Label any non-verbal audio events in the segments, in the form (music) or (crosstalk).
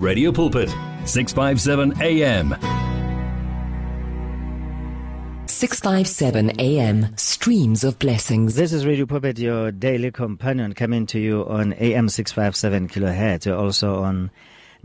Radio Pulpit, 657 AM. 657 AM, streams of blessings. This is Radio Pulpit, your daily companion, coming to you on AM 657 kilohertz. We're also on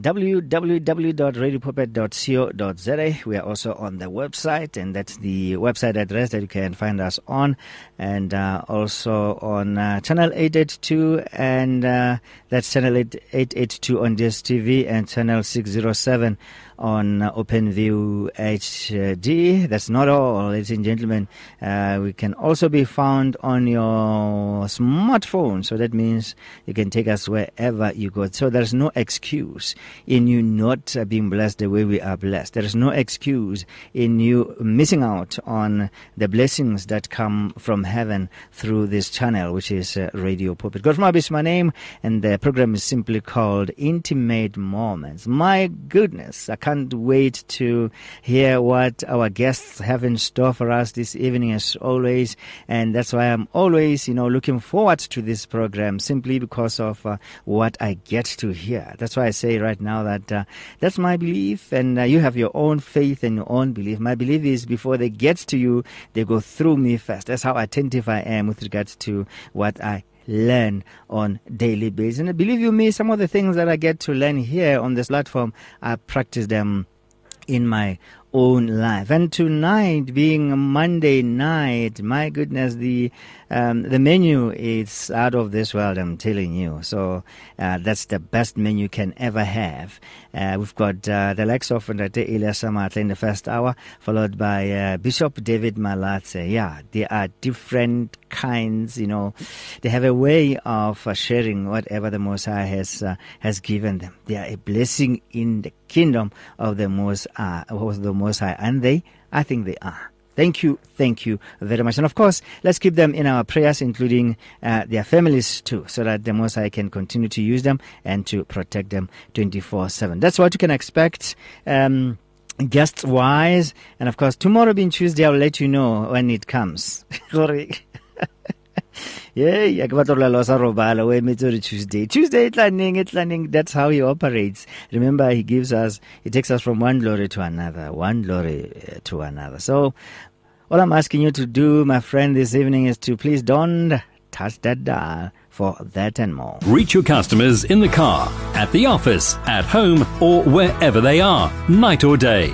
www.radiopulpit.co.za. We are also on the website, and that's the website address that you can find us on, and uh, also on uh, channel 882, and uh, that's channel 882 on DSTV, and channel 607 on OpenView HD. That's not all, ladies and gentlemen. Uh, we can also be found on your smartphone. So that means you can take us wherever you go. So there's no excuse in you not uh, being blessed the way we are blessed. There is no excuse in you missing out on the blessings that come from heaven through this channel, which is uh, Radio Pulpit. Godfrey is my name, and the program is simply called Intimate Moments. My goodness, I can't wait to hear what our guests have in store for us this evening, as always. And that's why I'm always, you know, looking forward to this program simply because of uh, what I get to hear. That's why I say right now that uh, that's my belief, and uh, you have your own faith and your own belief. My belief is before they get to you, they go through me first. That's how attentive I am with regards to what I learn on daily basis. And believe you me, some of the things that I get to learn here on this platform, I practice them in my own life. And tonight, being Monday night, my goodness, the um, the menu is out of this world. I'm telling you. So uh, that's the best menu you can ever have. Uh, we've got uh, the likes of Ndate Elias Shamatla in the first hour, followed by uh, Bishop David Malatse. Yeah, they are different kinds. You know, they have a way of uh, sharing whatever the Most High has uh, has given them. They are a blessing in the kingdom of the Most uh, the Most High, and they, I think, they are. Thank you, thank you very much. And of course, let's keep them in our prayers, including uh, their families too, so that the Most High can continue to use them and to protect them 24 7. That's what you can expect. Um, guests wise. And of course, tomorrow being Tuesday, I'll let you know when it comes. (laughs) (laughs) yeah, ya ke batla go sa robala re tuesday tuesday e tla neng e that's how he operates remember he gives us he takes us from one glory to another one glory uh, to another so all i'm asking you to do my friend this evening is to please don't touch that dial for that and more. Reach your customers in the car, at the office, at home, or wherever they are, night or day.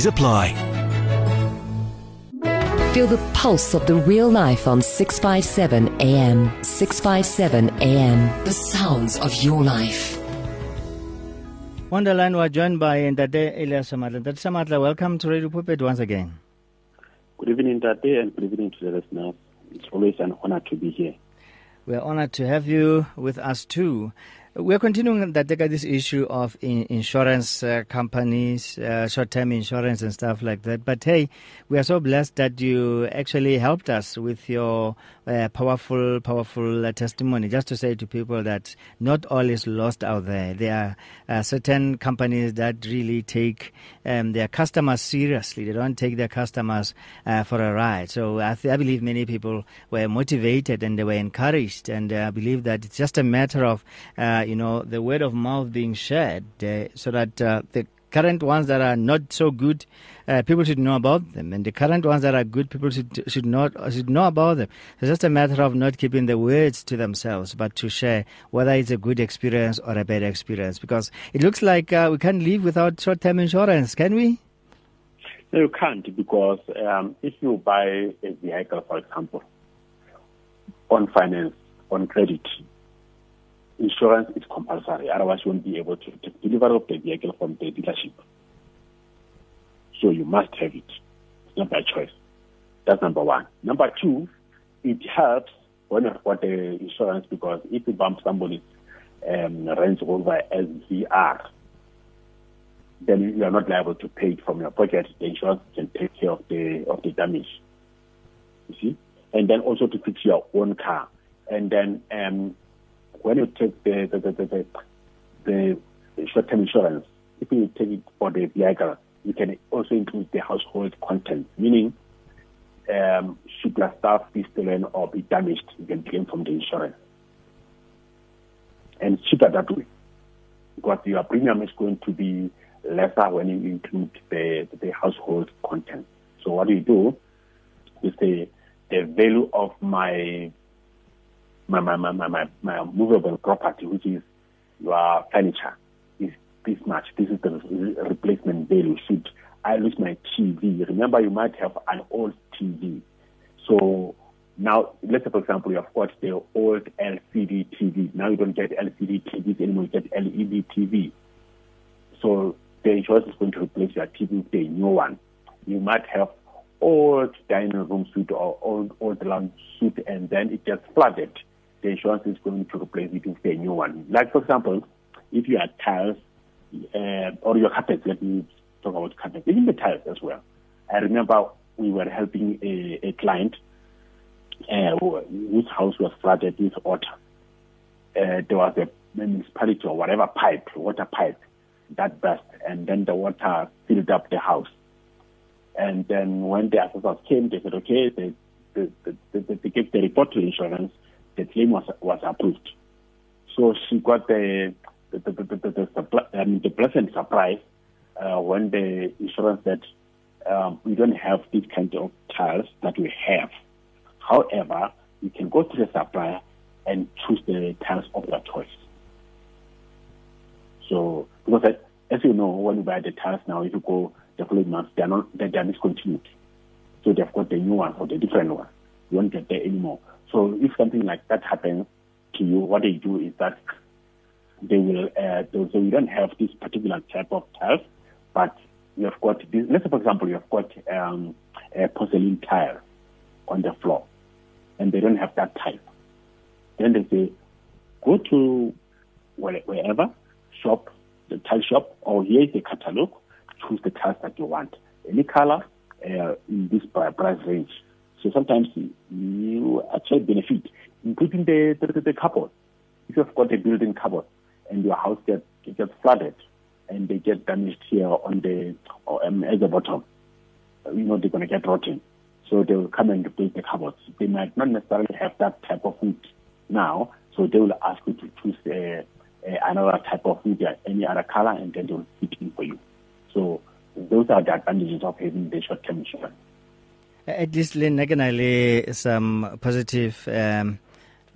apply. Feel the pulse of the real life on 657 AM. 657 AM. The sounds of your life. Wonderland, we're joined by Ndade Elias Shamatla. Ndade Shamatla, welcome to Radio Pulpit once again. Good evening, Tate, and good evening to the listeners. It's always an honor to be here. We're honored to have you with us too. We're continuing that this issue of in insurance uh, companies, uh, short-term insurance and stuff like that. But hey, we are so blessed that you actually helped us with your uh, powerful, powerful uh, testimony. Just to say to people that not all is lost out there. There are uh, certain companies that really take um, their customers seriously. They don't take their customers uh, for a ride. So I, I, believe many people were motivated and they were encouraged, and I believe that it's just a matter of you know, the word of mouth being shared so that uh, the current ones that are not so good, uh, people should know about them, and the current ones that are good, people should should not should know about them. It's just a matter of not keeping the words to themselves, but to share whether it's a good experience or a bad experience. Because it looks like uh, we can't live without short-term insurance, can we? No, you can't because um, if you buy a vehicle, for example, on finance, on credit, insurance is compulsory. Otherwise, you won't be able to of the vehicle from the dealership. So you must have it. It's not by choice. That's number one. Number two, it helps when you've got the insurance because if you bump somebody's um, Range Rover SVR, then you are not liable to pay it from your pocket. The insurance can take care of the of the damage. You see, and then also to fix your own car, and then um, when you take the the the, the, the, the short-term insurance, if you take it for the vehicle, you can also include the household contents, meaning um, should your stuff be stolen or be damaged, you can claim from the insurance. And cheaper that way, because your premium is going to be lesser when you include the, the household content. So what do you do is the, the value of my my, my, my, my, my movable property, which is your furniture, is this much. This is the replacement value. Should I lose my TV? Remember, you might have an old TV. So now, let's say, for example, you have got the old LCD TV. Now you don't get LCD TVs anymore, you get LED TV. So the insurance is going to replace your TV with a new one. You might have old dining room suite or old old lounge suite, and then it gets flooded. The insurance is going to replace it with a new one. Like for example, if you had tiles uh, or your carpets, let me talk about carpets, even the tiles as well. I remember we were helping a, a client uh, whose house was flooded with water. Uh, there was a municipality or whatever pipe, water pipe, that burst, and then the water filled up the house. And then when the assessors came, they said, okay, they, they, they, they gave the report to insurance, the claim was, was approved. So she got the, the, the, the, the, the, I mean, the pleasant surprise uh, when the insurance said, um, we don't have this kind of tiles that we have. However, you can go to the supplier and choose the tiles of your choice. So, because as you know, when you buy the tiles now, if you go the following month, they are not they are discontinued. So they've got the new one or the different one. You won't get there anymore. So if something like that happens to you, what they do is that they will uh, say we don't have this particular type of tiles, but you have got this. Let's say, for example, you have got um, a porcelain tile on the floor, and they don't have that type. Then they say, go to wherever shop, the tile shop, or here is the catalog. Choose the tiles that you want, any color uh, in this price range. So sometimes you actually benefit, including the, the, the cupboard. If you've got a building cupboard and your house gets, gets flooded and they get damaged here on the or, um, at the bottom, you know they're going to get rotten. So they will come and replace the cupboards. They might not necessarily have that type of wood now, so they will ask you to choose uh, uh, another type of wood, any other color, and then they will fit in for you. So those are the advantages of having the short-term insurance. At least Lynn some positive um,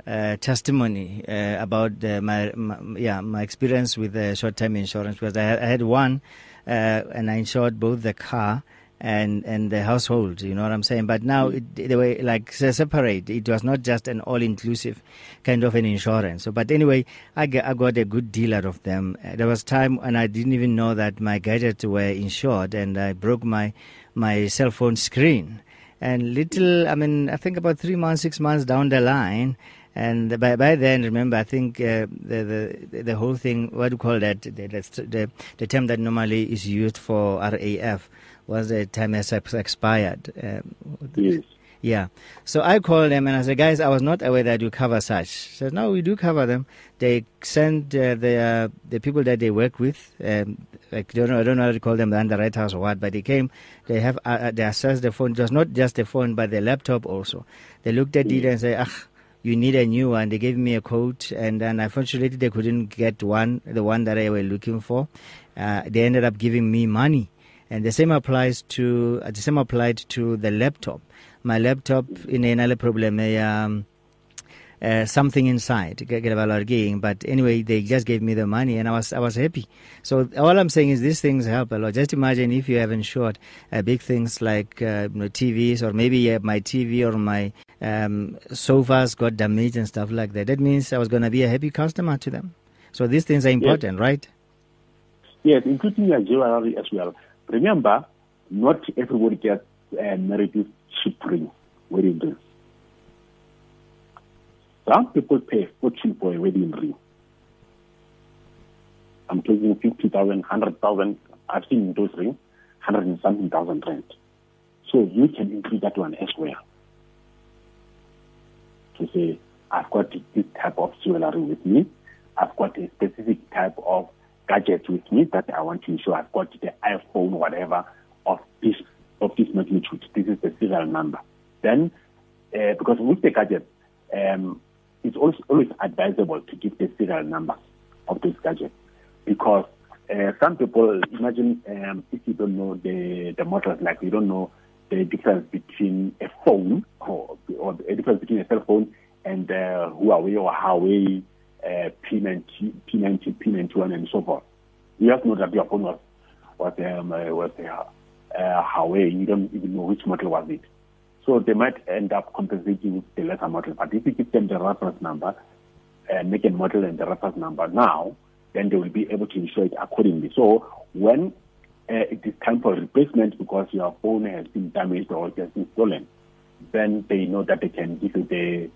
uh, testimony uh, about uh, my, my, yeah my experience with the short-term insurance because I, I had one uh, and I insured both the car and and the household. You know what I'm saying? But now it, they were like separate. It was not just an all-inclusive kind of an insurance. So, but anyway, I, I got a good deal out of them. Uh, there was time when I didn't even know that my gadgets were insured, and I broke my my cell phone screen. And little, I mean, I think about three months, six months down the line, and by by then, remember, I think uh, the the the whole thing. What do you call that? The, the the term that normally is used for RAF was the time has expired. Um, yes. Yeah. So I called them and I said, guys, I was not aware that you cover such. Said, no, we do cover them. They send uh, the uh, the people that they work with. Um, like don't know, I don't know how to call them the underwriters or what, but they came. They have uh, uh they assessed the phone. Just not just the phone, but the laptop also. They looked at it and said, ah you need a new one. They gave me a quote, and then unfortunately they couldn't get one, the one that I were looking for. Uh, they ended up giving me money, and the same applies to uh, the same applied to the laptop. My laptop in another problem. Um, uh, something inside but anyway they just gave me the money and I was I was happy. So all I'm saying is these things help a lot. Just imagine if you have insured uh, big things like uh, you know, TVs or maybe my TV or my um, sofas got damaged and stuff like that. That means I was going to be a happy customer to them. So these things are important yes. right? Yes including your jewelry as well. Remember not everybody gets uh, married ring wedding rings some people pay fortune for a wedding ring. I'm talking 50,000, 100,000. I've seen those rings, 100 and something thousand rand. So you can include that one as well. To say, I've got this type of jewelry with me. I've got a specific type of gadget with me that I want to ensure I've got the iPhone, whatever, of this of this magnitude. This is the serial number. Then, uh, because with the gadget, um, it's also always advisable to give the serial numbers of those gadgets because uh, some people imagine um, if you don't know the the models, like you don't know the difference between a phone or, or the difference between a cell phone and uh, Huawei or Huawei uh, P90, P90, P91, and so forth. You just know that your phone was was um, uh, was uh, uh. You don't even know which model was it. So they might end up compensating with the lesser model. But if you give them the reference number, uh, make a model and the reference number now, then they will be able to insure it accordingly. So when uh, it is time for replacement because your phone has been damaged or has been stolen, then they know that they can give you the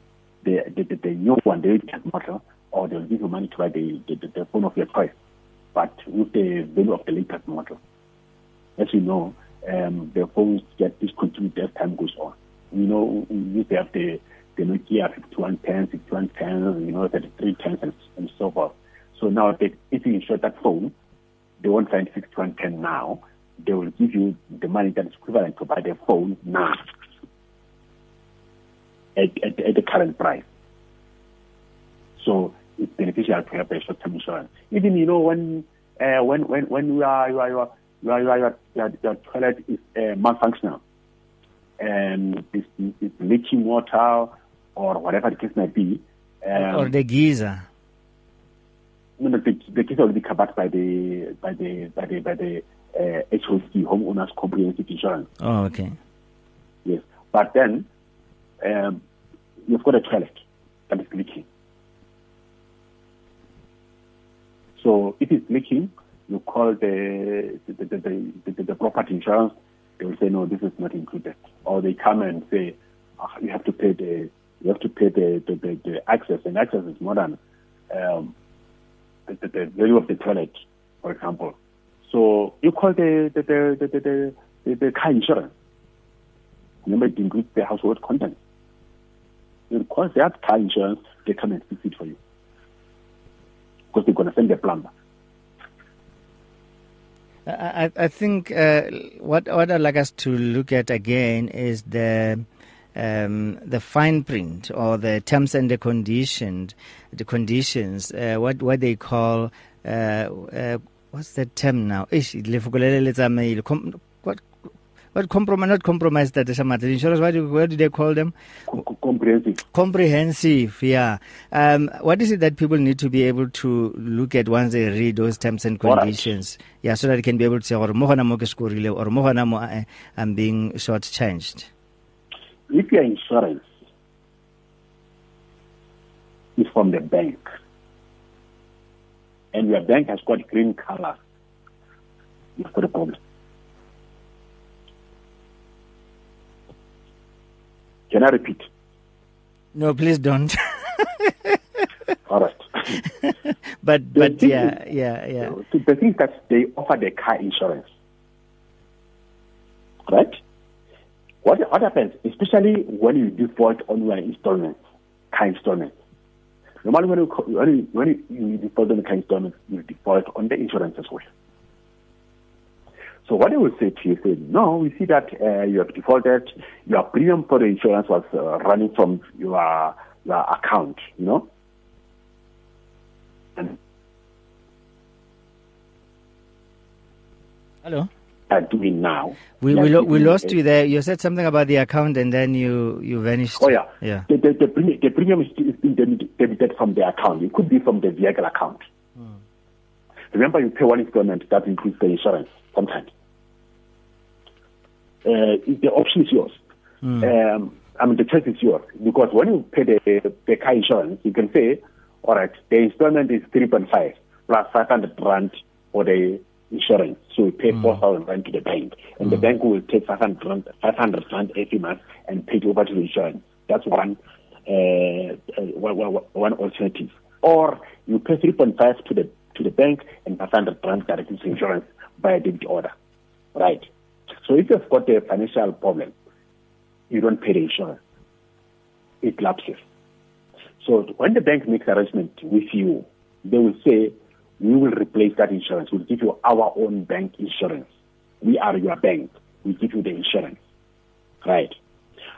the, the, the, the new one, the latest model, or they'll give you money to buy the, the, the phone of your choice, but with the value of the latest model. As you know, um, the phones get discontinued as time goes on. You know, we used to have the, the Nokia 5110, 6110, you know, 3310 and, and so forth. So now they, if you insure that phone, they won't find 6110 now. They will give you the money that is equivalent to buy the phone now at, at, at the current price. So it's beneficial to have a short-term insurance. Even you know when uh, when when when you are you are, you are your, your, your, your toilet is uh, malfunctional and it's, it's leaking water or whatever the case may be. Um, or the geyser. No, no, the, the geyser will be covered by the by the by the by the uh, HOC homeowners comprehensive insurance. Oh, okay. Yes, but then um, you've got a toilet that is leaking. So if it's leaking, you call the the, the, the, the, property insurance, they will say, no, this is not included. Or they come and say, oh, you have to pay the you have to pay the, the, the, the access, and access is more than um, the, the, the value of the toilet, for example. So you call the the the the, the, the, the car insurance. Remember, it includes the household contents. You call that car insurance, they come and fix it for you because they're going to send the plumber. I, I think uh, what, what I'd like us to look at again is the um, the fine print or the terms and the conditions, the conditions, uh, what what they call uh, uh what's the term now? What compromise, not compromise that is the insurance, what do, what do they call them? Comprehensive. Comprehensive, yeah. Um, what is it that people need to be able to look at once they read those terms and conditions? Right. Yeah, so that they can be able to say, or mohana or mohana mo eh, I'm being shortchanged. If your insurance is from the bank, and your bank has got green color, you've got a problem. Can I repeat? No, please don't. (laughs) All right. (laughs) but but yeah, is, yeah, yeah. The thing is that they offer the car insurance, right? What what happens, especially when you default on your installments, car installments. Normally, when you when you, when you default on the car installments, you default on the insurance as well. So what I would say to you is, no, we see that uh, you have defaulted. Your premium for the insurance was uh, running from your your account, you know. And Hello. are doing now. We we, lo- we lost you there. You said something about the account and then you you vanished. Oh yeah, Yeah. The, the, the, premium, the premium is, being debited- from the account. It could be from the vehicle account. Remember, you pay one installment that includes the insurance sometimes. Uh, the option is yours. Um, I mean, the choice is yours because when you pay the, the car insurance, you can say, all right, the installment is 3.5 plus 500 rand for the insurance. So you pay 4,000 rand to the bank, and the bank will take 500 rand, 500 rand every month and pay it over to the insurance. That's one, uh, uh, one, one, one alternative. Or you pay 3.5 to the to the bank and 500 rand directly to insurance by a debit order. Right. So if you've got a financial problem, you don't pay the insurance. It lapses. So when the bank makes arrangement with you, they will say, we will replace that insurance. We'll give you our own bank insurance. We are your bank. We give you the insurance. Right.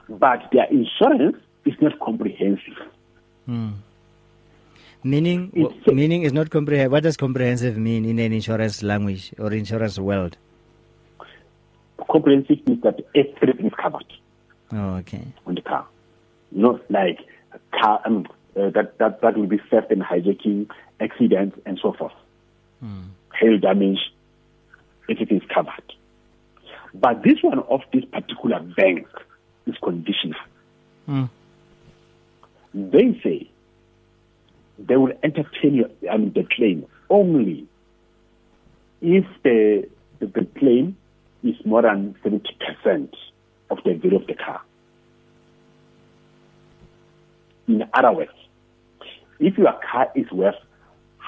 But their insurance is not comprehensive. Hmm. Meaning It's- meaning is not comprehensive. What does comprehensive mean in an insurance language or insurance world? Comprehensive means that everything is covered. Oh, okay. on the car. Not like a car um, uh, that, that that will be theft and hijacking, accidents, and so forth. Hail damage, everything is covered. But this one of this particular bank is conditional. Mm. They say they will entertain your, I mean, the claim only if the, the, the claim is more than 70% of the value of the car. In other words, if your car is worth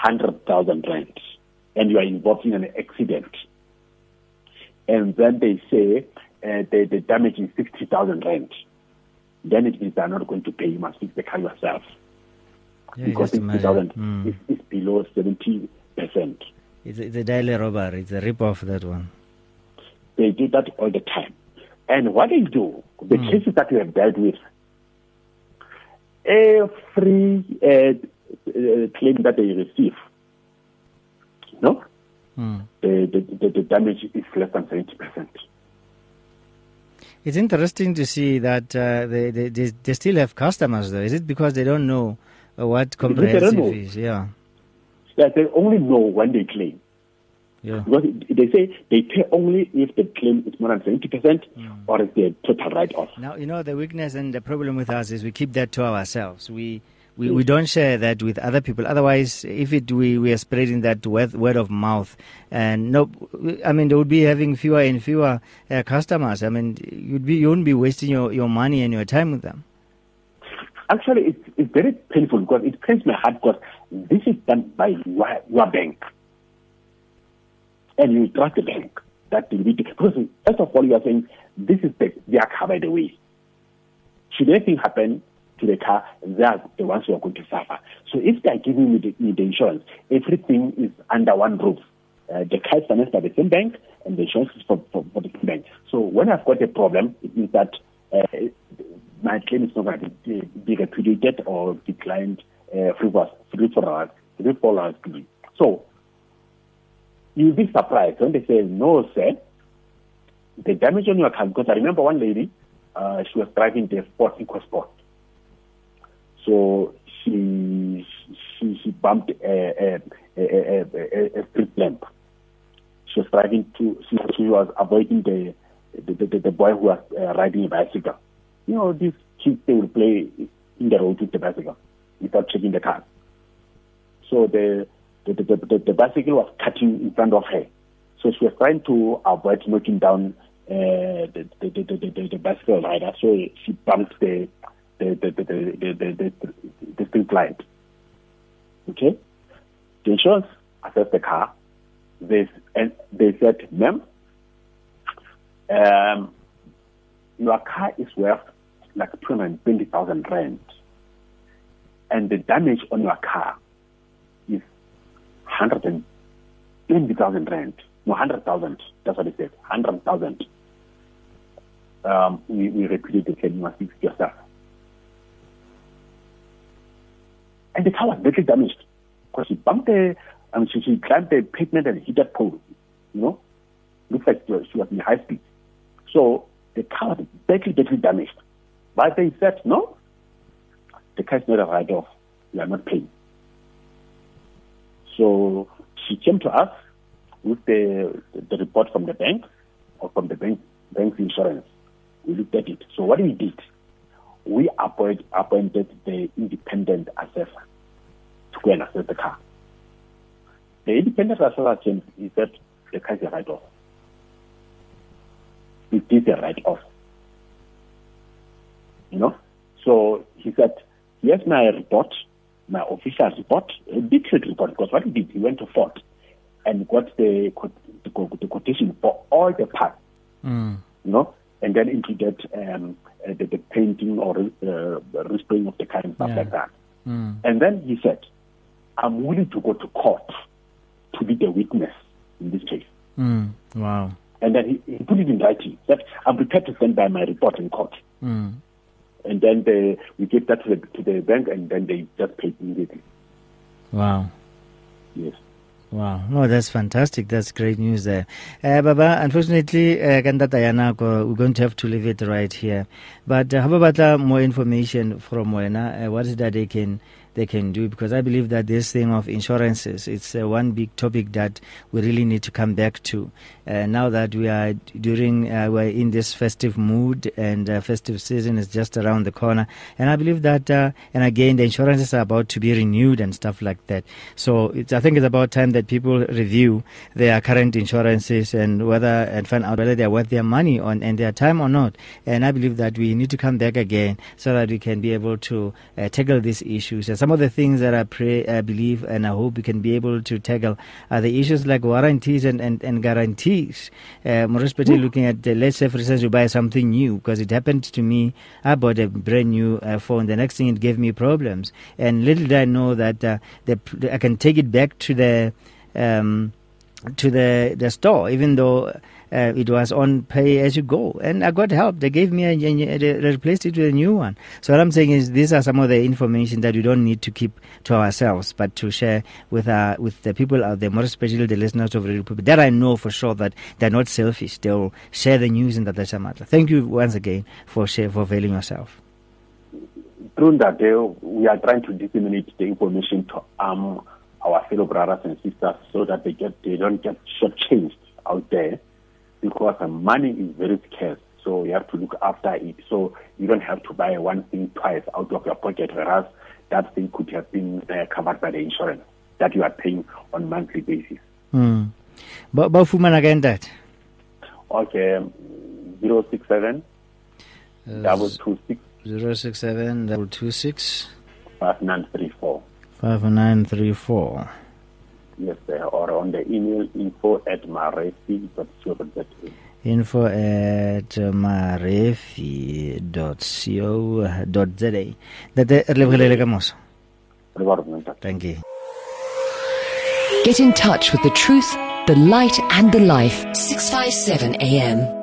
100,000 rand and you are involved in an accident, and then they say uh, the, the damage is 60,000 rand, then it means they are not going to pay. You must fix the car yourself Yeah, because just imagine. 60,000 Mm. is, is below 70%. It's, it's a daily robbery. It's a rip-off, that one. They do that all the time. And what they do, the cases that we have dealt with, every uh, uh, claim that they receive, no, Mm. the, the, the, damage is less than 70%. It's interesting to see that uh, they, they, they still have customers though. Is it because they don't know what comprehensive is? Yeah. That they only know when they claim. Yeah. Because they say they pay only if the claim is more than 70% or if the total write-off. Now you know the weakness and the problem with us is we keep that to ourselves. We we, we don't share that with other people. Otherwise, if it we, we are spreading that word, word of mouth, and no, I mean they would be having fewer and fewer uh, customers. I mean you'd be you wouldn't be wasting your, your money and your time with them. Actually, it's, it's very painful because it pains my heart because this is done by your, your bank. And you trust the bank that be, because first of all, you are saying this is the, their car, by the way. Should anything happen to the car, they are the ones who are going to suffer. So if they are giving me the, me the insurance, everything is under one roof. Uh, the car is financed by the same bank, and the insurance is for, for, for the same bank. So when I've got a problem, it means that uh, my claim is not going to be, be repudiated or declined uh, free for free for us, for us. So you'll be surprised when they say, no, sir, the damage on your car, because I remember one lady, uh, she was driving the Ford EcoSport. So she she, she bumped a, a, a, a, a, street lamp. She was driving to, she, she was avoiding the the, the, the boy who was uh, riding a bicycle. You know, these kids, they will play in the road with the bicycle without checking the car. So the the, the, the, the bicycle was cutting in front of her. So she was trying to avoid knocking down uh, the, the, the, the, the, bicycle rider. So she bumped the the the the the, the, the, the, the street light. Okay, the insurance assessed the car. They and they said, "Ma'am, um, your car is worth like two hundred twenty thousand rand, and the damage on your car 120,000 rand. No, 100,000. That's what he said. 100,000. Um, we, we repudiated the claim, you must fix yourself. And the car was badly damaged because she bumped the, and she, she climbed the pavement and hit that pole. You know, looks like she was in high speed. So the car was badly, badly damaged. But they said, no, the car is not a write off. You are not paying. So she came to us with the, the report from the bank or from the bank bank's insurance. We looked at it. So what we did, we appoint, appointed the independent assessor to go and assess the car. The independent assessor came, he said the car is a write-off. It is a write-off. You know? So he said, here's my report, my official report, a detailed report, because what he did, he went to Ford and got the, the, the quotation for all the parts, mm. you know, and then included um, uh, the, the, painting or uh, respraying of the car and stuff yeah. like that. Mm. And then he said, I'm willing to go to court to be the witness in this case. Mm. Wow. And then he, he, put it in writing that I'm prepared to stand by my report in court. Mm. And then they, we give that to the, to the bank and then they just pay immediately. Wow. Yes. Wow, no, that's fantastic. That's great news there. Uh, Baba, unfortunately, uh, we're going to have to leave it right here. But uh, how about more information from Wena? Uh, what is that they can they can do because I believe that this thing of insurances it's uh, one big topic that we really need to come back to. Uh, now that we are during uh, we're in this festive mood and uh, festive season is just around the corner. And I believe that uh, and again the insurances are about to be renewed and stuff like that. So I think it's about time that people review their current insurances and whether and find out whether they're worth their money on and their time or not. And I believe that we need to come back again so that we can be able to uh, tackle these issues some of the things that I pray, I believe, and I hope we can be able to tackle are the issues like warranties and, and, and guarantees. Uh, more especially looking at, uh, let's say, for instance, you buy something new, because it happened to me. I bought a brand new uh, phone. The next thing it gave me problems. And little did I know that uh, the, I can take it back to the. Um, to the the store, even though uh, it was on pay as you go, and I got help. They gave me a, a, they replaced it with a new one. So what I'm saying is, these are some of the information that we don't need to keep to ourselves, but to share with our with the people out there, more especially the listeners of Radio Pulpit. That I know for sure that they're not selfish. They'll share the news in the matter. Thank you once again for share for availing yourself. Through that, day, we are trying to disseminate the information to um, our fellow brothers and sisters so that they get they don't get shortchanged out there because money is very scarce. So you have to look after it. So you don't have to buy one thing twice out of your pocket, whereas that thing could have been uh, covered by the insurance that you are paying on monthly basis. Mm. But Bafumana again that. Okay, zero six seven uh, double two six zero six seven double two six five nine three four five nine three four. Yes, sir. Or on the email info at marefi.co.za. Info at marefi.co.za. Date re lebogele ka moso. Thank you. Get in touch with the truth, the light and the life. 657 AM.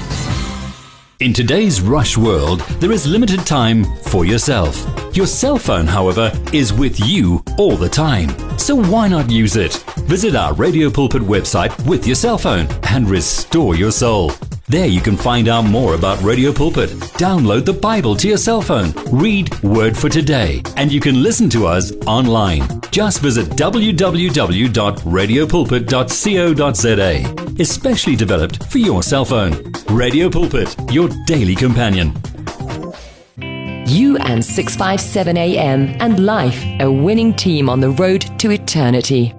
In today's rush world, there is limited time for yourself. Your cell phone, however, is with you all the time. So why not use it? Visit our Radio Pulpit website with your cell phone and restore your soul. There you can find out more about Radio Pulpit, download the Bible to your cell phone, read Word for Today, and you can listen to us online. Just visit www.radiopulpit.co.za especially developed for your cell phone. Radio Pulpit, your daily companion. You and 657 AM and life, a winning team on the road to eternity.